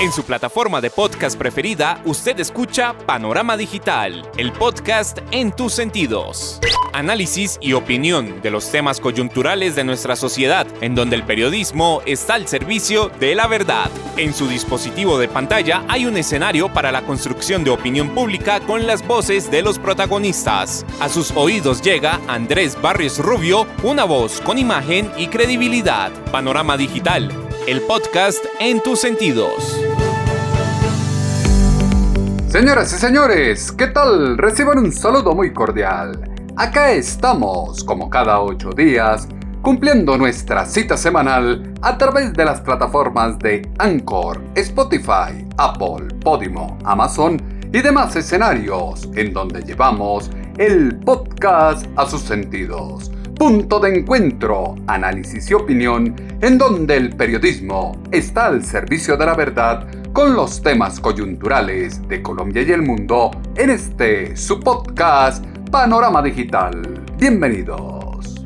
En su plataforma de podcast preferida, usted escucha Panorama Digital, el podcast en tus sentidos. Análisis y opinión de los temas coyunturales de nuestra sociedad, en donde el periodismo está al servicio de la verdad. En su dispositivo de pantalla hay un escenario para la construcción de opinión pública con las voces de los protagonistas. A sus oídos llega Andrés Barrios Rubio, una voz con imagen y credibilidad. Panorama Digital, el podcast en tus sentidos. Señoras y señores, ¿qué tal? Reciban un saludo muy cordial. Acá estamos, como cada ocho días, cumpliendo nuestra cita semanal a través de las plataformas de Anchor, Spotify, Apple, Podimo, Amazon y demás escenarios en donde llevamos el podcast a sus sentidos. Punto de encuentro, análisis y opinión en donde el periodismo está al servicio de la verdad con los temas coyunturales de Colombia y el mundo en este su podcast Panorama Digital. Bienvenidos.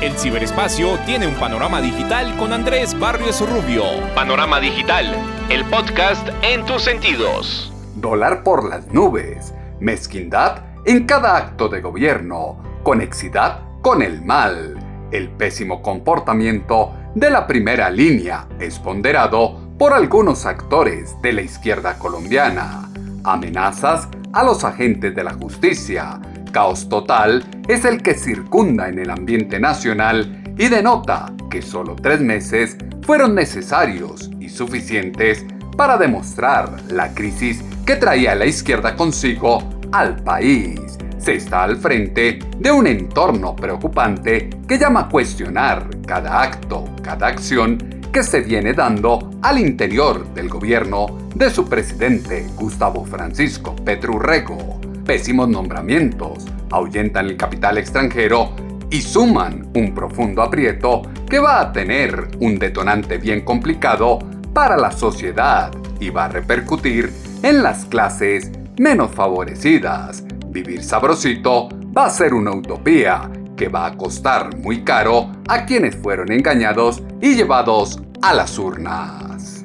El ciberespacio tiene un panorama digital con Andrés Barrios Rubio. Panorama Digital, el podcast en tus sentidos. Dólar por las nubes, mezquindad en cada acto de gobierno, conexidad con el mal, el pésimo comportamiento de la primera línea es ponderado por algunos actores de la izquierda colombiana. Amenazas a los agentes de la justicia. Caos total es el que circunda en el ambiente nacional y denota que solo tres meses fueron necesarios y suficientes para demostrar la crisis que traía la izquierda consigo al país. Se está al frente de un entorno preocupante que llama a cuestionar cada acto, cada acción que se viene dando al interior del gobierno de su presidente Gustavo Francisco Petrurrego. Pésimos nombramientos ahuyentan el capital extranjero y suman un profundo aprieto que va a tener un detonante bien complicado para la sociedad y va a repercutir en las clases menos favorecidas. Vivir sabrosito va a ser una utopía que va a costar muy caro a quienes fueron engañados y llevados a las urnas.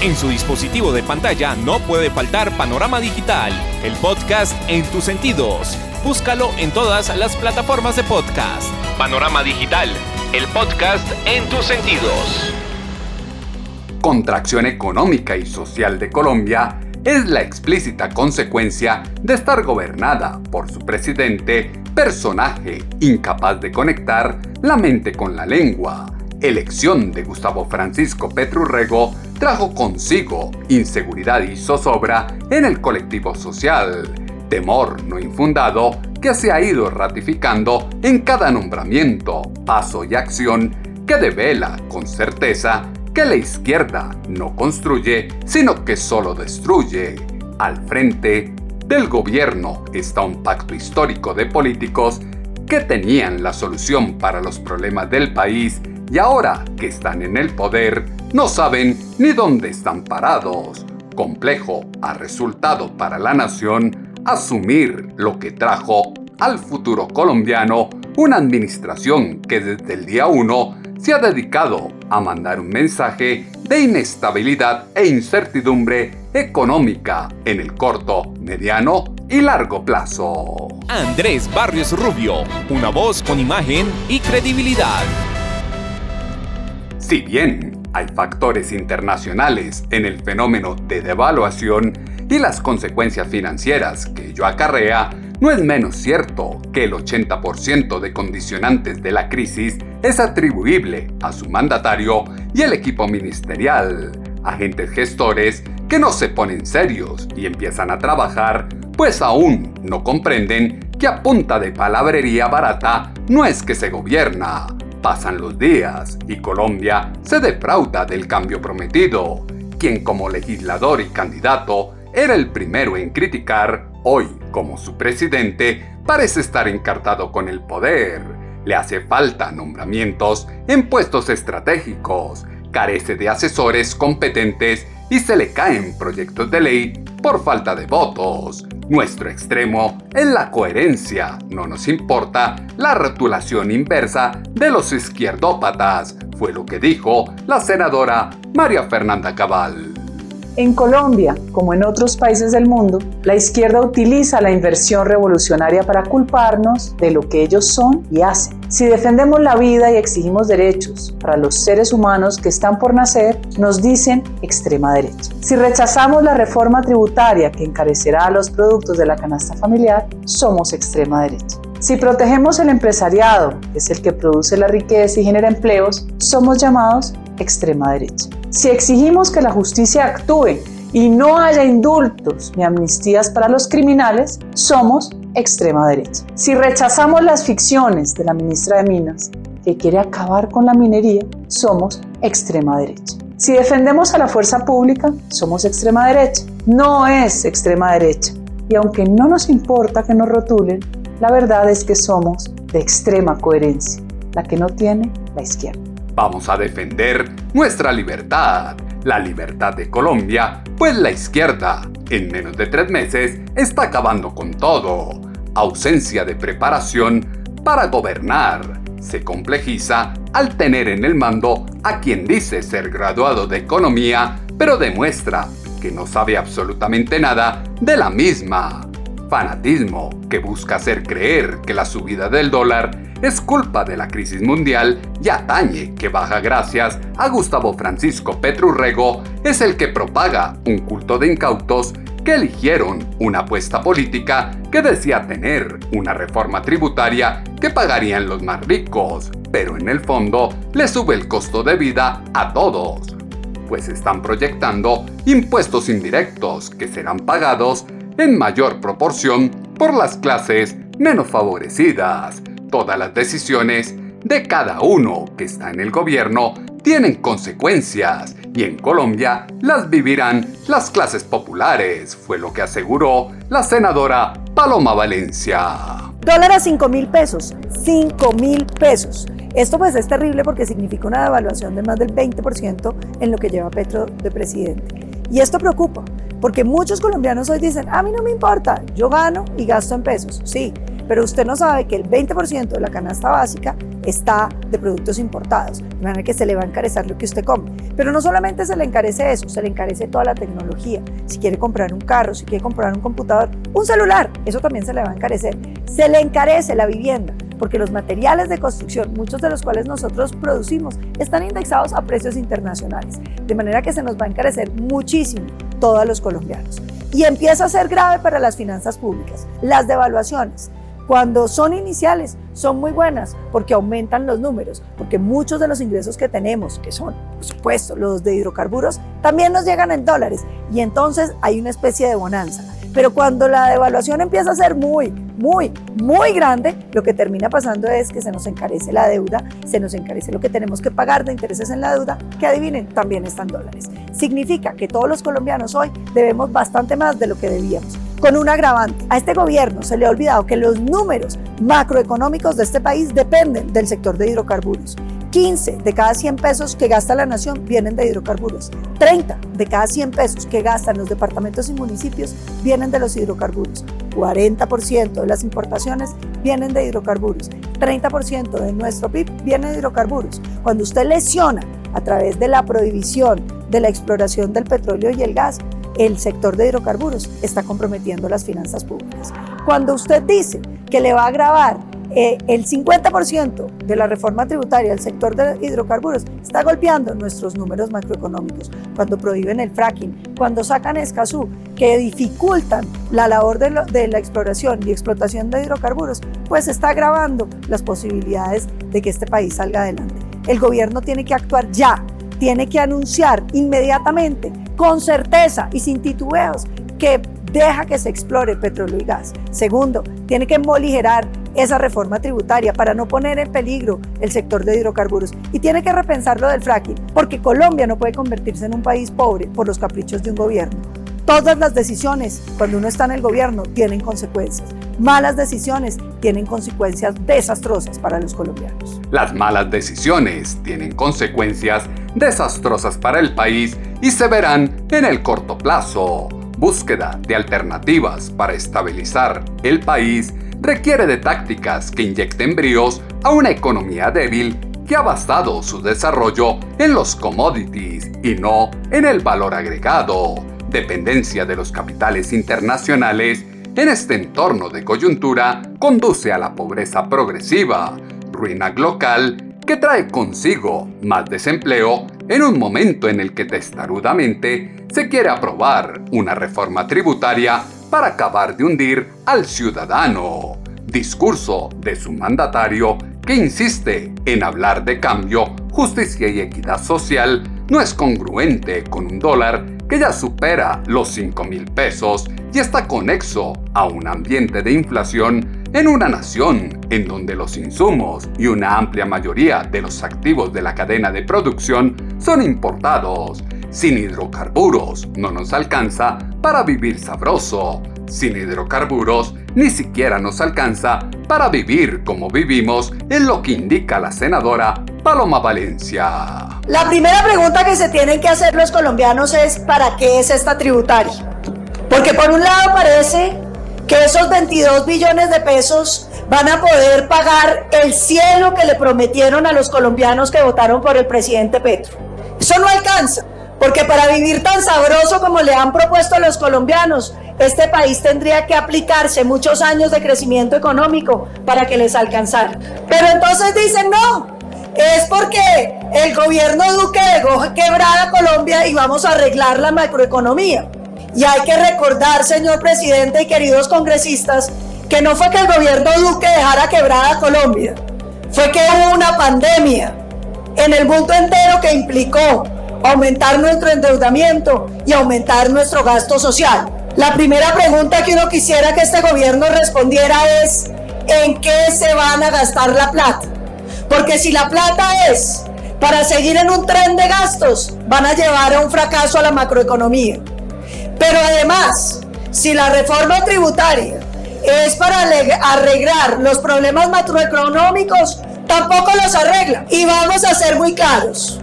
En su dispositivo de pantalla no puede faltar Panorama Digital, el podcast en tus sentidos. Búscalo en todas las plataformas de podcast. Panorama Digital, el podcast en tus sentidos. Contracción económica y social de Colombia es la explícita consecuencia de estar gobernada por su presidente, personaje incapaz de conectar la mente con la lengua. Elección de Gustavo Francisco Petrurrego trajo consigo inseguridad y zozobra en el colectivo social, temor no infundado que se ha ido ratificando en cada nombramiento, paso y acción que devela con certeza que la izquierda no construye, sino que solo destruye. Al frente del gobierno está un pacto histórico de políticos que tenían la solución para los problemas del país y ahora que están en el poder no saben ni dónde están parados. Complejo ha resultado para la nación asumir lo que trajo al futuro colombiano una administración que desde el día 1 se ha dedicado a mandar un mensaje de inestabilidad e incertidumbre económica en el corto, mediano y largo plazo. Andrés Barrios Rubio, una voz con imagen y credibilidad. Si bien hay factores internacionales en el fenómeno de devaluación y las consecuencias financieras que ello acarrea, no es menos cierto que el 80% de condicionantes de la crisis es atribuible a su mandatario y el equipo ministerial, agentes gestores que no se ponen serios y empiezan a trabajar, pues aún no comprenden que a punta de palabrería barata no es que se gobierna. Pasan los días y Colombia se defrauda del cambio prometido, quien como legislador y candidato era el primero en criticar, hoy como su presidente parece estar encartado con el poder. Le hace falta nombramientos en puestos estratégicos, carece de asesores competentes y se le caen proyectos de ley por falta de votos. Nuestro extremo es la coherencia, no nos importa la rotulación inversa de los izquierdópatas, fue lo que dijo la senadora María Fernanda Cabal. En Colombia, como en otros países del mundo, la izquierda utiliza la inversión revolucionaria para culparnos de lo que ellos son y hacen. Si defendemos la vida y exigimos derechos para los seres humanos que están por nacer, nos dicen extrema derecha. Si rechazamos la reforma tributaria que encarecerá los productos de la canasta familiar, somos extrema derecha. Si protegemos el empresariado, que es el que produce la riqueza y genera empleos, somos llamados extrema derecha. Si exigimos que la justicia actúe y no haya indultos ni amnistías para los criminales, somos extrema derecha. Si rechazamos las ficciones de la ministra de Minas, que quiere acabar con la minería, somos extrema derecha. Si defendemos a la fuerza pública, somos extrema derecha. No es extrema derecha. Y aunque no nos importa que nos rotulen, la verdad es que somos de extrema coherencia, la que no tiene la izquierda. Vamos a defender nuestra libertad, la libertad de Colombia, pues la izquierda, en menos de tres meses, está acabando con todo. Ausencia de preparación para gobernar. Se complejiza al tener en el mando a quien dice ser graduado de economía, pero demuestra que no sabe absolutamente nada de la misma. Fanatismo que busca hacer creer que la subida del dólar es culpa de la crisis mundial y atañe que baja gracias a Gustavo Francisco Petrurrego es el que propaga un culto de incautos que eligieron una apuesta política que decía tener una reforma tributaria que pagarían los más ricos, pero en el fondo le sube el costo de vida a todos, pues están proyectando impuestos indirectos que serán pagados en mayor proporción por las clases menos favorecidas, Todas las decisiones de cada uno que está en el gobierno tienen consecuencias y en Colombia las vivirán las clases populares, fue lo que aseguró la senadora Paloma Valencia. Dólar a 5 mil pesos, 5 mil pesos. Esto pues es terrible porque significa una devaluación de más del 20% en lo que lleva Petro de presidente. Y esto preocupa, porque muchos colombianos hoy dicen, a mí no me importa, yo gano y gasto en pesos. Sí, pero usted no sabe que el 20% de la canasta básica está de productos importados, de manera que se le va a encarecer lo que usted come. Pero no solamente se le encarece eso, se le encarece toda la tecnología. Si quiere comprar un carro, si quiere comprar un computador, un celular, eso también se le va a encarecer. Se le encarece la vivienda, porque los materiales de construcción, muchos de los cuales nosotros producimos, están indexados a precios internacionales, de manera que se nos va a encarecer muchísimo todos los colombianos. Y empieza a ser grave para las finanzas públicas. Las devaluaciones, cuando son iniciales, son muy buenas porque aumentan los números, porque muchos de los ingresos que tenemos, que son, por supuesto, los de hidrocarburos, también nos llegan en dólares y entonces hay una especie de bonanza. Pero cuando la devaluación empieza a ser muy, muy, muy grande, lo que termina pasando es que se nos encarece la deuda, se nos encarece lo que tenemos que pagar de intereses en la deuda, que adivinen, también están dólares. Significa que todos los colombianos hoy debemos bastante más de lo que debíamos con un agravante. A este gobierno se le ha olvidado que los números macroeconómicos de este país dependen del sector de hidrocarburos. 15 de cada 100 pesos que gasta la nación vienen de hidrocarburos. 30 de cada 100 pesos que gastan los departamentos y municipios vienen de los hidrocarburos. 40% de las importaciones vienen de hidrocarburos. 30% de nuestro PIB viene de hidrocarburos. Cuando usted lesiona a través de la prohibición de la exploración del petróleo y el gas, el sector de hidrocarburos está comprometiendo las finanzas públicas. Cuando usted dice que le va a agravar eh, el 50% de la reforma tributaria al sector de hidrocarburos está golpeando nuestros números macroeconómicos. Cuando prohíben el fracking, cuando sacan Escazú, que dificultan la labor de, de la exploración y explotación de hidrocarburos, pues está agravando las posibilidades de que este país salga adelante. El gobierno tiene que actuar ya, tiene que anunciar inmediatamente con certeza y sin titubeos que deja que se explore petróleo y gas. Segundo, tiene que moligerar esa reforma tributaria para no poner en peligro el sector de hidrocarburos y tiene que repensar lo del fracking, porque Colombia no puede convertirse en un país pobre por los caprichos de un gobierno. Todas las decisiones, cuando uno está en el gobierno, tienen consecuencias. Malas decisiones tienen consecuencias desastrosas para los colombianos. Las malas decisiones tienen consecuencias desastrosas para el país y se verán en el corto plazo. Búsqueda de alternativas para estabilizar el país requiere de tácticas que inyecten bríos a una economía débil que ha basado su desarrollo en los commodities y no en el valor agregado, dependencia de los capitales internacionales en este entorno de coyuntura conduce a la pobreza progresiva, ruina local que trae consigo más desempleo en un momento en el que testarudamente se quiere aprobar una reforma tributaria para acabar de hundir al ciudadano. Discurso de su mandatario que insiste en hablar de cambio, justicia y equidad social no es congruente con un dólar que ya supera los 5 mil pesos y está conexo a un ambiente de inflación en una nación en donde los insumos y una amplia mayoría de los activos de la cadena de producción son importados. Sin hidrocarburos no nos alcanza para vivir sabroso. Sin hidrocarburos ni siquiera nos alcanza para vivir como vivimos, en lo que indica la senadora Paloma Valencia. La primera pregunta que se tienen que hacer los colombianos es ¿para qué es esta tributaria? Porque por un lado parece que esos 22 billones de pesos van a poder pagar el cielo que le prometieron a los colombianos que votaron por el presidente Petro. Eso no alcanza, porque para vivir tan sabroso como le han propuesto a los colombianos, este país tendría que aplicarse muchos años de crecimiento económico para que les alcanzara. Pero entonces dicen no, es porque el gobierno Duque dejó quebrada Colombia y vamos a arreglar la macroeconomía. Y hay que recordar, señor presidente y queridos congresistas, que no fue que el gobierno Duque dejara quebrada Colombia, fue que hubo una pandemia en el mundo entero que implicó aumentar nuestro endeudamiento y aumentar nuestro gasto social. La primera pregunta que uno quisiera que este gobierno respondiera es, ¿en qué se van a gastar la plata? Porque si la plata es para seguir en un tren de gastos, van a llevar a un fracaso a la macroeconomía. Pero además, si la reforma tributaria es para arreglar los problemas macroeconómicos, tampoco los arregla. Y vamos a ser muy claros.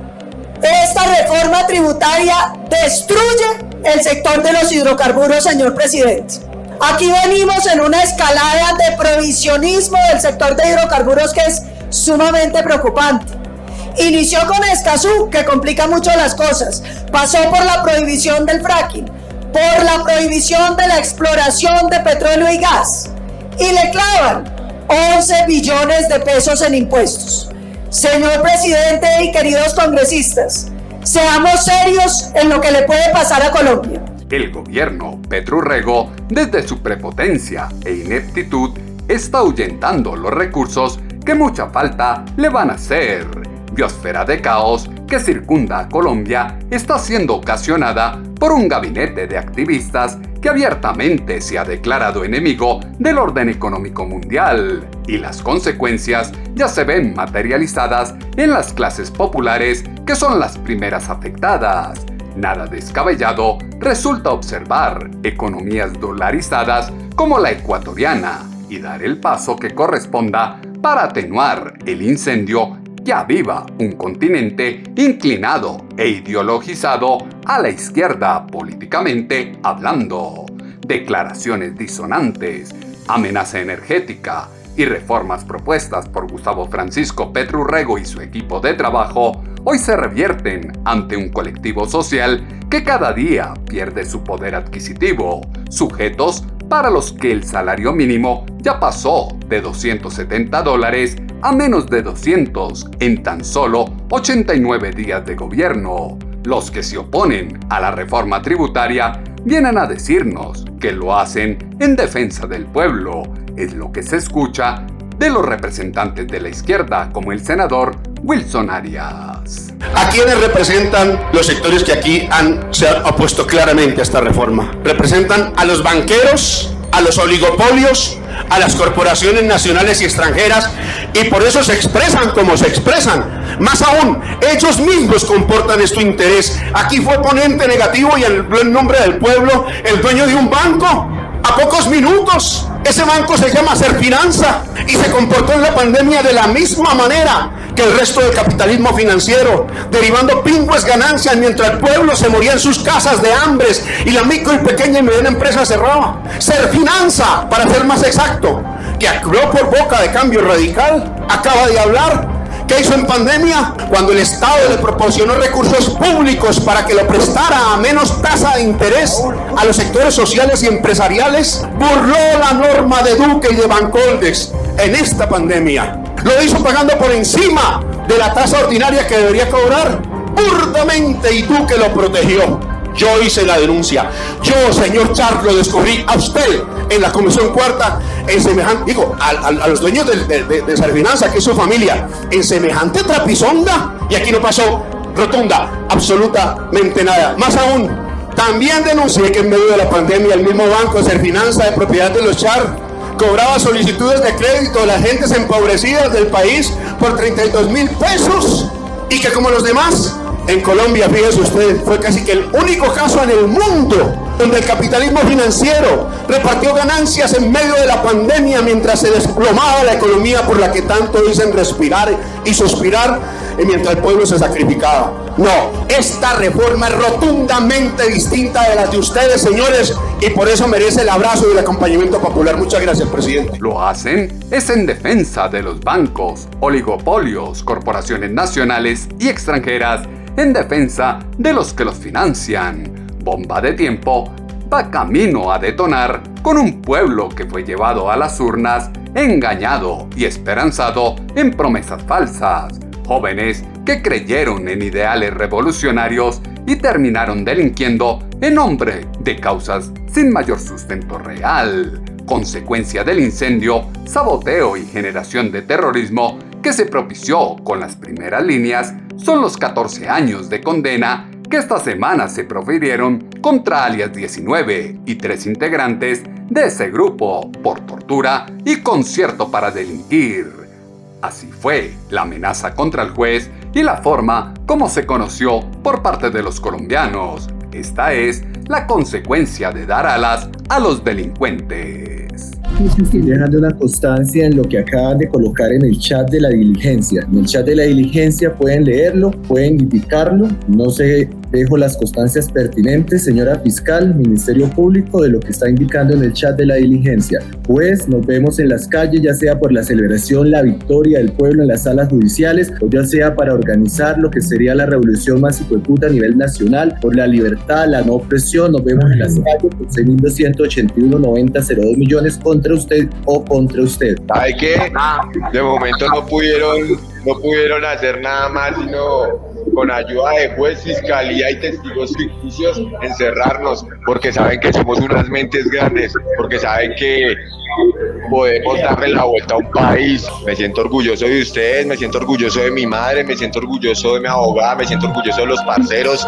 Esta reforma tributaria destruye el sector de los hidrocarburos, señor presidente. Aquí venimos en una escalada de provisionismo del sector de hidrocarburos que es sumamente preocupante. Inició con Escazú, que complica mucho las cosas. Pasó por la prohibición del fracking, por la prohibición de la exploración de petróleo y gas. Y le clavan 11 billones de pesos en impuestos. Señor presidente y queridos congresistas, seamos serios en lo que le puede pasar a Colombia. El gobierno Petrurrego, desde su prepotencia e ineptitud, está ahuyentando los recursos que mucha falta le van a hacer. Biosfera de caos que circunda a Colombia está siendo ocasionada por un gabinete de activistas que abiertamente se ha declarado enemigo del orden económico mundial y las consecuencias ya se ven materializadas en las clases populares que son las primeras afectadas. Nada descabellado resulta observar economías dolarizadas como la ecuatoriana y dar el paso que corresponda para atenuar el incendio que aviva un continente inclinado e ideologizado a la izquierda políticamente hablando. Declaraciones disonantes, amenaza energética y reformas propuestas por Gustavo Francisco Petrurrego y su equipo de trabajo hoy se revierten ante un colectivo social que cada día pierde su poder adquisitivo, sujetos para los que el salario mínimo ya pasó de 270 dólares a menos de 200 en tan solo 89 días de gobierno. Los que se oponen a la reforma tributaria vienen a decirnos que lo hacen en defensa del pueblo. Es lo que se escucha de los representantes de la izquierda como el senador Wilson Arias. ¿A quiénes representan los sectores que aquí han, se han opuesto claramente a esta reforma? Representan a los banqueros, a los oligopolios, a las corporaciones nacionales y extranjeras y por eso se expresan como se expresan. Más aún, ellos mismos comportan este interés. Aquí fue ponente negativo y en nombre del pueblo el dueño de un banco a pocos minutos. Ese banco se llama Serfinanza y se comportó en la pandemia de la misma manera que el resto del capitalismo financiero, derivando pingües ganancias mientras el pueblo se moría en sus casas de hambres y la micro y pequeña y mediana empresa cerraba. Serfinanza, para ser más exacto, que actuó por boca de cambio radical, acaba de hablar ¿Qué hizo en pandemia? Cuando el Estado le proporcionó recursos públicos para que lo prestara a menos tasa de interés a los sectores sociales y empresariales, burló la norma de Duque y de Bancoldes en esta pandemia. Lo hizo pagando por encima de la tasa ordinaria que debería cobrar burdamente y Duque lo protegió. Yo hice la denuncia. Yo, señor Charles, lo descubrí a usted en la Comisión Cuarta, en semejante, digo, a, los dueños de, de, de que es su familia, en semejante trapisonda. Y aquí no pasó rotunda, absolutamente nada. Más aún, también denuncié que en medio de la pandemia el mismo banco de Finanza de propiedad de los Char cobraba solicitudes de crédito de las gentes empobrecidas del país por 32 mil pesos y que como los demás en Colombia, fíjese usted, fue casi que el único caso en el mundo donde el capitalismo financiero repartió ganancias en medio de la pandemia mientras se desplomaba la economía por la que tanto dicen respirar y suspirar mientras el pueblo se sacrificaba. No, esta reforma es rotundamente distinta de las de ustedes, señores, y por eso merece el abrazo y el acompañamiento popular. Muchas gracias, presidente. Lo hacen es en defensa de los bancos, oligopolios, corporaciones nacionales y extranjeras en defensa de los que los financian. Bomba de tiempo va camino a detonar con un pueblo que fue llevado a las urnas engañado y esperanzado en promesas falsas. Jóvenes que creyeron en ideales revolucionarios y terminaron delinquiendo en nombre de causas sin mayor sustento real, consecuencia del incendio, saboteo y generación de terrorismo que se propició con las primeras líneas son los 14 años de condena que esta semana se profirieron contra alias 19 y tres integrantes de ese grupo por tortura y concierto para delinquir. Así fue la amenaza contra el juez y la forma como se conoció por parte de los colombianos. Esta es la consecuencia de dar alas a los delincuentes estoy dejando una constancia en lo que acaban de colocar en el chat de la diligencia. En el chat de la diligencia pueden leerlo, pueden indicarlo. No sé Dejo las constancias pertinentes, señora fiscal, Ministerio Público, de lo que está indicando en el chat de la diligencia. Pues nos vemos en las calles, ya sea por la celebración, la victoria del pueblo en las salas judiciales, o ya sea para organizar lo que sería la revolución más hijueputa a nivel nacional, por la libertad, la no opresión. Nos vemos en las calles por 6.281.9002 millones contra usted o contra usted. Hay que, de momento no pudieron, no pudieron hacer nada más, sino con ayuda de juez, fiscalía y testigos ficticios, encerrarnos, porque saben que somos unas mentes grandes, porque saben que podemos darle la vuelta a un país. Me siento orgulloso de ustedes, me siento orgulloso de mi madre, me siento orgulloso de mi abogada, me siento orgulloso de los parceros,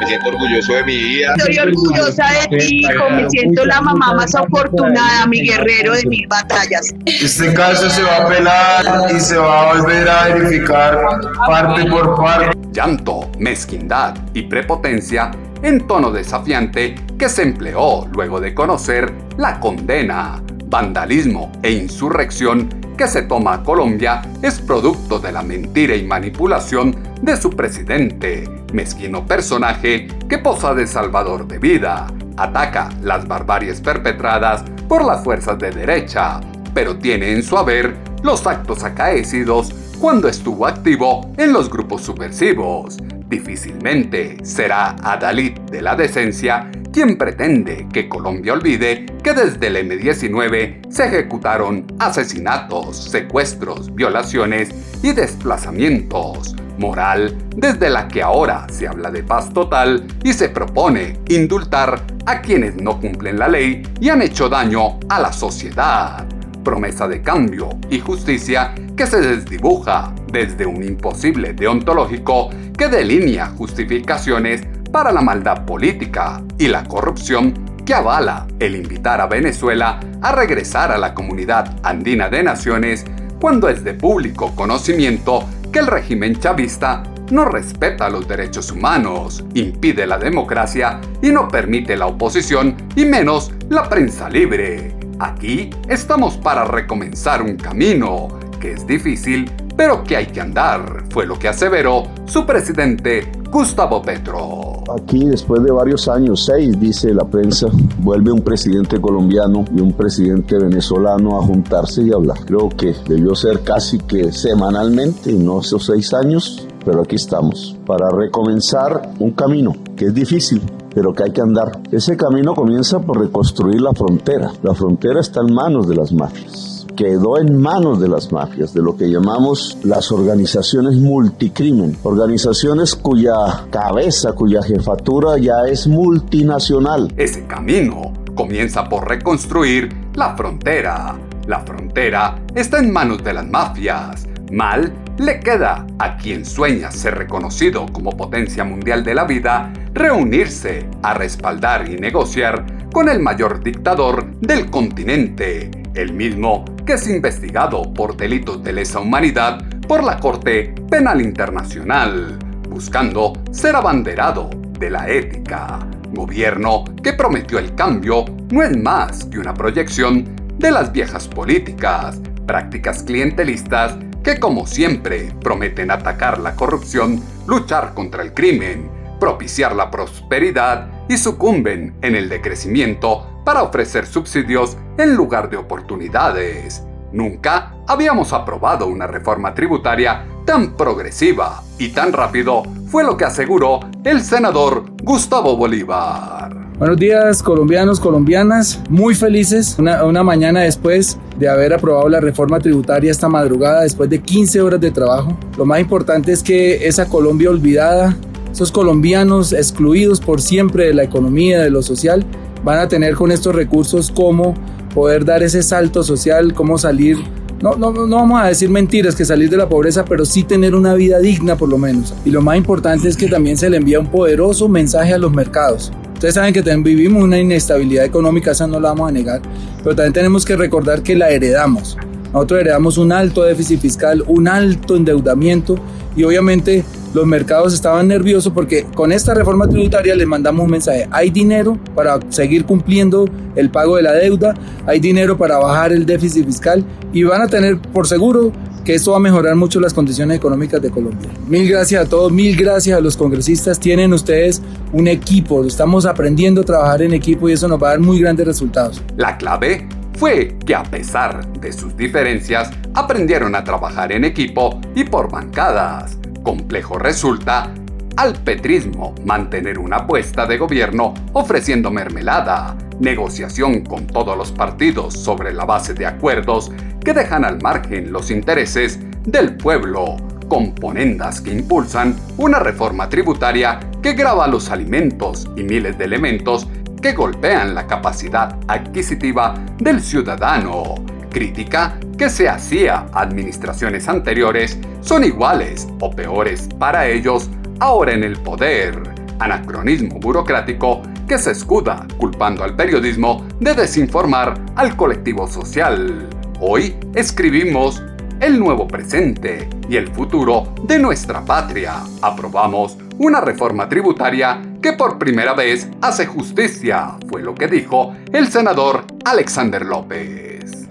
me siento orgulloso de mi vida. Estoy orgullosa de ti, hijo, me siento la mamá más afortunada, mi guerrero de mil batallas. Este caso se va a apelar y se va a volver a verificar parte por parte. Llanto, mezquindad y prepotencia en tono desafiante que se empleó luego de conocer la condena vandalismo e insurrección que se toma a Colombia es producto de la mentira y manipulación de su presidente, mezquino personaje que posa de salvador de vida, ataca las barbaries perpetradas por las fuerzas de derecha, pero tiene en su haber los actos acaecidos cuando estuvo activo en los grupos subversivos. Difícilmente será Adalid de la decencia quien pretende que Colombia olvide que desde el M-19 se ejecutaron asesinatos, secuestros, violaciones y desplazamientos. Moral desde la que ahora se habla de paz total y se propone indultar a quienes no cumplen la ley y han hecho daño a la sociedad. Promesa de cambio y justicia que se desdibuja desde un imposible deontológico que delinea justificaciones para la maldad política y la corrupción que avala el invitar a Venezuela a regresar a la comunidad andina de naciones cuando es de público conocimiento que el régimen chavista no respeta los derechos humanos, impide la democracia y no permite la oposición y menos la prensa libre. Aquí estamos para recomenzar un camino que es difícil, pero que hay que andar, fue lo que aseveró su presidente Gustavo Petro. aquí después de varios años, seis dice la prensa, vuelve un presidente colombiano y un presidente venezolano a juntarse y hablar. Creo que debió ser casi que semanalmente, no esos seis años, pero aquí estamos para recomenzar un camino que es difícil, pero que hay que andar. Ese camino comienza por reconstruir la frontera. La frontera está en manos de las mafias quedó en manos de las mafias, de lo que llamamos las organizaciones multicrimen, organizaciones cuya cabeza, cuya jefatura ya es multinacional. Ese camino comienza por reconstruir la frontera. La frontera está en manos de las mafias. Mal le queda a quien sueña ser reconocido como potencia mundial de la vida reunirse a respaldar y negociar con el mayor dictador del continente, el mismo que es investigado por delitos de lesa humanidad por la Corte Penal Internacional, buscando ser abanderado de la ética. Gobierno que prometió el cambio no es más que una proyección de las viejas políticas, prácticas clientelistas que como siempre prometen atacar la corrupción, luchar contra el crimen, propiciar la prosperidad y sucumben en el decrecimiento para ofrecer subsidios en lugar de oportunidades. Nunca habíamos aprobado una reforma tributaria tan progresiva y tan rápido, fue lo que aseguró el senador Gustavo Bolívar. Buenos días colombianos, colombianas, muy felices una, mañana después de haber aprobado la reforma tributaria esta madrugada, después de 15 horas de trabajo. Lo más importante es que esa Colombia olvidada, esos colombianos excluidos por siempre de la economía, de lo social, van a tener con estos recursos cómo poder dar ese salto social, cómo salir, no, no, no vamos a decir mentiras, que salir de la pobreza, pero sí tener una vida digna por lo menos. Y lo más importante es que también se le envía un poderoso mensaje a los mercados. Ustedes saben que también vivimos una inestabilidad económica, esa no la vamos a negar, pero también tenemos que recordar que la heredamos. Nosotros heredamos un alto déficit fiscal, un alto endeudamiento y obviamente los mercados estaban nerviosos porque con esta reforma tributaria les mandamos un mensaje. Hay dinero para seguir cumpliendo el pago de la deuda, hay dinero para bajar el déficit fiscal y van a tener por seguro que esto va a mejorar mucho las condiciones económicas de Colombia. Mil gracias a todos, mil gracias a los congresistas. Tienen ustedes un equipo, estamos aprendiendo a trabajar en equipo y eso nos va a dar muy grandes resultados. La clave fue que a pesar de sus diferencias, aprendieron a trabajar en equipo y por bancadas complejo resulta al petrismo mantener una apuesta de gobierno ofreciendo mermelada, negociación con todos los partidos sobre la base de acuerdos que dejan al margen los intereses del pueblo, componendas que impulsan una reforma tributaria que grava los alimentos y miles de elementos que golpean la capacidad adquisitiva del ciudadano crítica que se hacía a administraciones anteriores son iguales o peores para ellos ahora en el poder. Anacronismo burocrático que se escuda culpando al periodismo de desinformar al colectivo social. Hoy escribimos el nuevo presente y el futuro de nuestra patria. Aprobamos una reforma tributaria que por primera vez hace justicia, fue lo que dijo el senador Alexander López.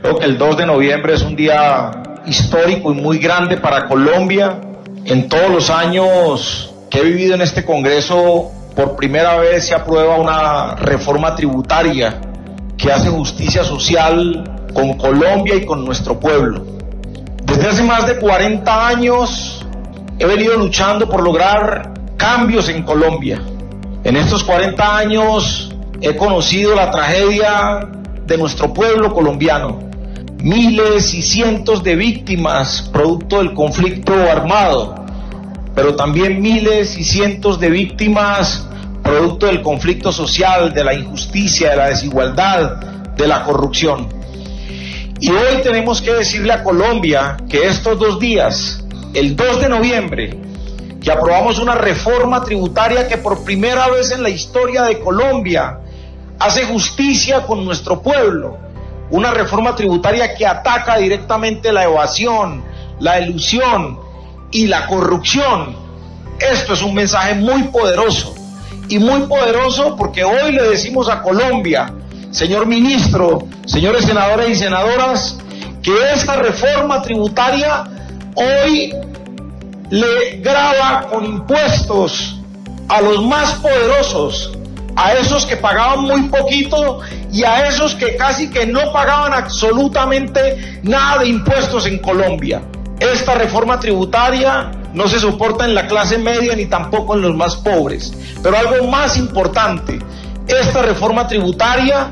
Creo que el 2 de noviembre es un día histórico y muy grande para Colombia. En todos los años que he vivido en este Congreso, por primera vez se aprueba una reforma tributaria que hace justicia social con Colombia y con nuestro pueblo. Desde hace más de 40 años he venido luchando por lograr cambios en Colombia. En estos 40 años he conocido la tragedia de nuestro pueblo colombiano miles y cientos de víctimas producto del conflicto armado, pero también miles y cientos de víctimas producto del conflicto social, de la injusticia, de la desigualdad, de la corrupción. Y hoy tenemos que decirle a Colombia que estos dos días, el 2 de noviembre, que aprobamos una reforma tributaria que por primera vez en la historia de Colombia hace justicia con nuestro pueblo, una reforma tributaria que ataca directamente la evasión, la ilusión y la corrupción. Esto es un mensaje muy poderoso y muy poderoso porque hoy le decimos a Colombia, señor ministro, señores senadores y senadoras, que esta reforma tributaria hoy le graba con impuestos a los más poderosos, a esos que pagaban muy poquito y a esos que casi que no pagaban absolutamente nada de impuestos en Colombia. Esta reforma tributaria no se soporta en la clase media ni tampoco en los más pobres. Pero algo más importante, esta reforma tributaria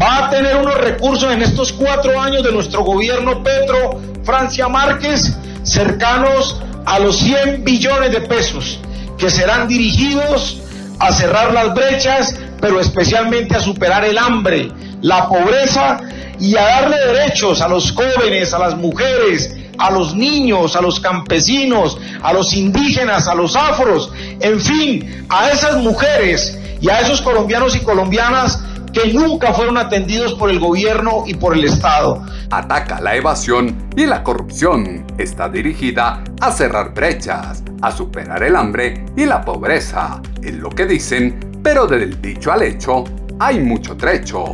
va a tener unos recursos en estos cuatro años de nuestro gobierno Petro Francia Márquez cercanos a los 100 billones de pesos que serán dirigidos a cerrar las brechas, pero especialmente a superar el hambre, la pobreza y a darle derechos a los jóvenes, a las mujeres, a los niños, a los campesinos, a los indígenas, a los afros, en fin, a esas mujeres y a esos colombianos y colombianas que nunca fueron atendidos por el gobierno y por el Estado. Ataca la evasión y la corrupción. Está dirigida a cerrar brechas, a superar el hambre y la pobreza. Es lo que dicen, pero del dicho al hecho hay mucho trecho.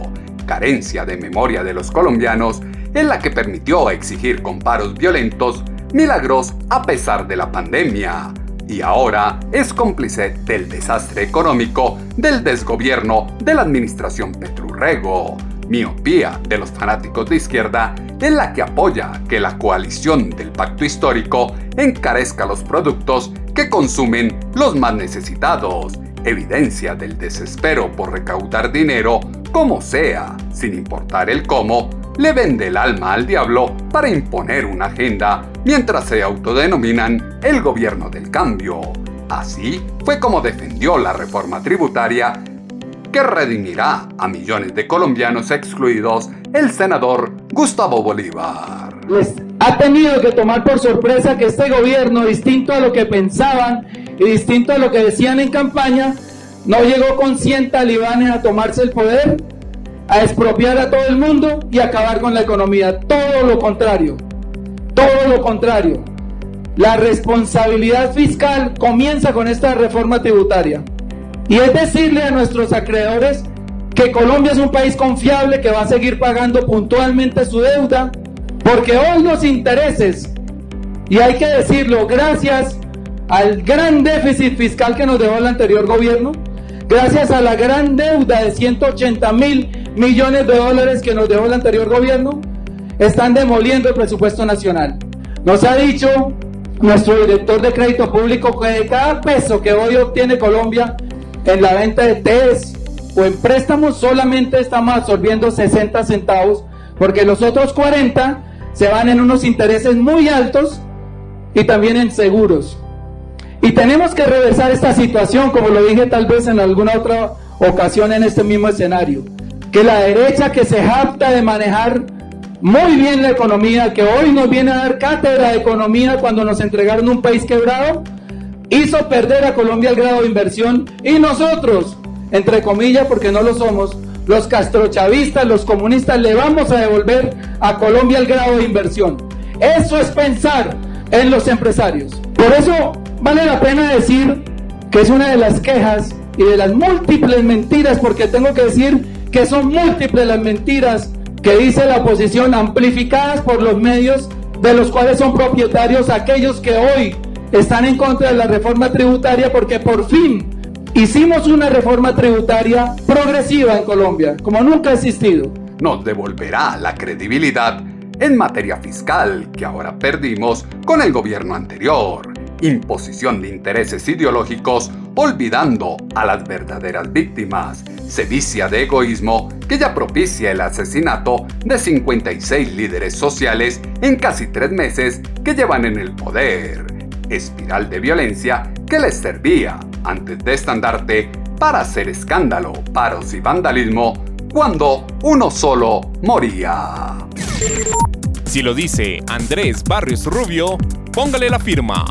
Carencia de memoria de los colombianos en la que permitió exigir con paros violentos milagros a pesar de la pandemia y ahora es cómplice del desastre económico del desgobierno de la administración Petrurrego, miopía de los fanáticos de izquierda en la que apoya que la coalición del pacto histórico encarezca los productos que consumen los más necesitados, evidencia del desespero por recaudar dinero como sea, sin importar el cómo, le vende el alma al diablo para imponer una agenda mientras se autodenominan el gobierno del cambio. Así fue como defendió la reforma tributaria que redimirá a millones de colombianos excluidos el senador Gustavo Bolívar. Les ha tenido que tomar por sorpresa que este gobierno, distinto a lo que pensaban y distinto a lo que decían en campaña, no llegó con 100 talibanes a tomarse el poder, a expropiar a todo el mundo y acabar con la economía. Todo lo contrario. Todo lo contrario. La responsabilidad fiscal comienza con esta reforma tributaria. Y es decirle a nuestros acreedores que Colombia es un país confiable que va a seguir pagando puntualmente su deuda, porque hoy los intereses, y hay que decirlo, gracias al gran déficit fiscal que nos dejó el anterior gobierno, gracias a la gran deuda de 180 mil millones de dólares que nos dejó el anterior gobierno, están demoliendo el presupuesto nacional. Nos ha dicho nuestro director de crédito público que de cada peso que hoy obtiene Colombia en la venta de TES o en préstamos solamente estamos absorbiendo 60 centavos porque los otros 40 se van en unos intereses muy altos y también en seguros. Y tenemos que reversar esta situación, como lo dije tal vez en alguna otra ocasión en este mismo escenario, que la derecha que se jacta de manejar muy bien la economía, que hoy nos viene a dar cátedra de economía cuando nos entregaron un país quebrado, hizo perder a Colombia el grado de inversión y nosotros, entre comillas, porque no lo somos, los castrochavistas, los comunistas, le vamos a devolver a Colombia el grado de inversión. Eso es pensar en los empresarios. Por eso vale la pena decir que es una de las quejas y de las múltiples mentiras, porque tengo que decir que son múltiples las mentiras que dice la oposición, amplificadas por los medios de los cuales son propietarios aquellos que hoy están en contra de la reforma tributaria, porque por fin hicimos una reforma tributaria progresiva en Colombia, como nunca ha existido. Nos devolverá la credibilidad en materia fiscal que ahora perdimos con el gobierno anterior imposición de intereses ideológicos, olvidando a las verdaderas víctimas, sevicia de egoísmo que ya propicia el asesinato de 56 líderes sociales en casi tres meses que llevan en el poder, espiral de violencia que les servía antes de estandarte para hacer escándalo, paros y vandalismo cuando uno solo moría. Si lo dice Andrés Barrios Rubio, póngale la firma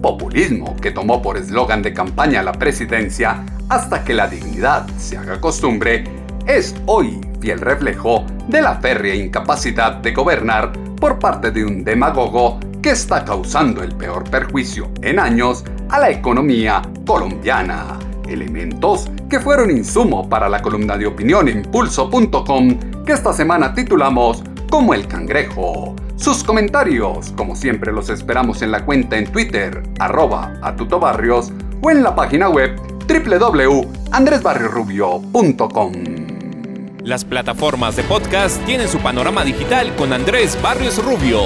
populismo que tomó por eslogan de campaña la presidencia hasta que la dignidad se haga costumbre, es hoy fiel reflejo de la férrea incapacidad de gobernar por parte de un demagogo que está causando el peor perjuicio en años a la economía colombiana. Elementos que fueron insumo para la columna de opinión impulso.com que esta semana titulamos Como el cangrejo. Sus comentarios, como siempre, los esperamos en la cuenta en Twitter, arroba atutobarrios, o en la página web www.andresbarriorubio.com. Las plataformas de podcast tienen su panorama digital con Andrés Barrios Rubio.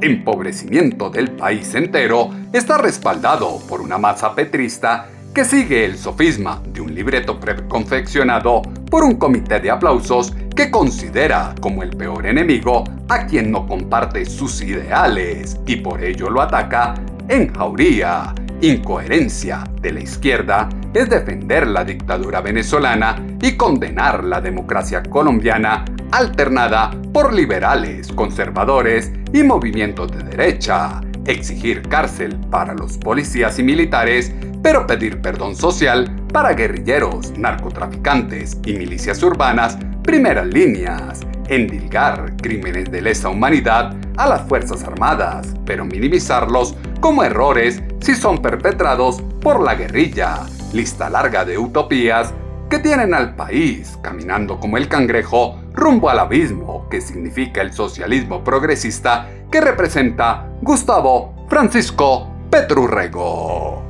Empobrecimiento del país entero está respaldado por una masa petrista que sigue el sofisma de un libreto preconfeccionado por un comité de aplausos que considera como el peor enemigo a quien no comparte sus ideales y por ello lo ataca en jauría. Incoherencia de la izquierda es defender la dictadura venezolana y condenar la democracia colombiana alternada por liberales, conservadores y movimientos de derecha. Exigir cárcel para los policías y militares pero pedir perdón social para guerrilleros, narcotraficantes y milicias urbanas, primeras líneas, endilgar crímenes de lesa humanidad a las Fuerzas Armadas, pero minimizarlos como errores si son perpetrados por la guerrilla. Lista larga de utopías que tienen al país caminando como el cangrejo rumbo al abismo que significa el socialismo progresista que representa Gustavo Francisco Petrurrego.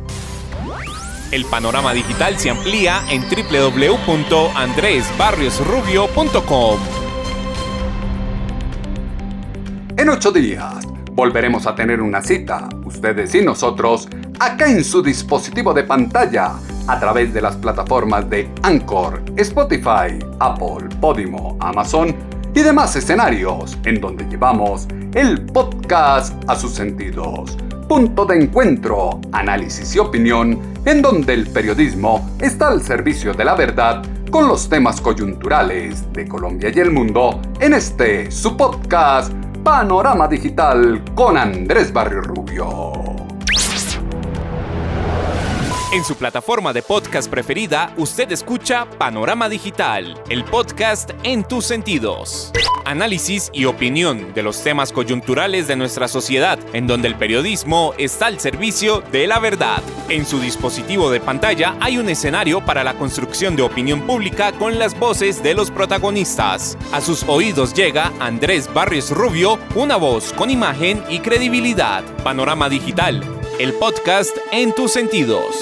El panorama digital se amplía en www.andresbarriosrubio.com. En ocho días volveremos a tener una cita, ustedes y nosotros, acá en su dispositivo de pantalla, a través de las plataformas de Anchor, Spotify, Apple, Podimo, Amazon y demás escenarios en donde llevamos el podcast a sus sentidos punto de encuentro, análisis y opinión, en donde el periodismo está al servicio de la verdad con los temas coyunturales de Colombia y el mundo en este su podcast Panorama Digital con Andrés Barrio Rubio. En su plataforma de podcast preferida, usted escucha Panorama Digital, el podcast en tus sentidos. Análisis y opinión de los temas coyunturales de nuestra sociedad, en donde el periodismo está al servicio de la verdad. En su dispositivo de pantalla hay un escenario para la construcción de opinión pública con las voces de los protagonistas. A sus oídos llega Andrés Barrios Rubio, una voz con imagen y credibilidad. Panorama Digital, el podcast en tus sentidos.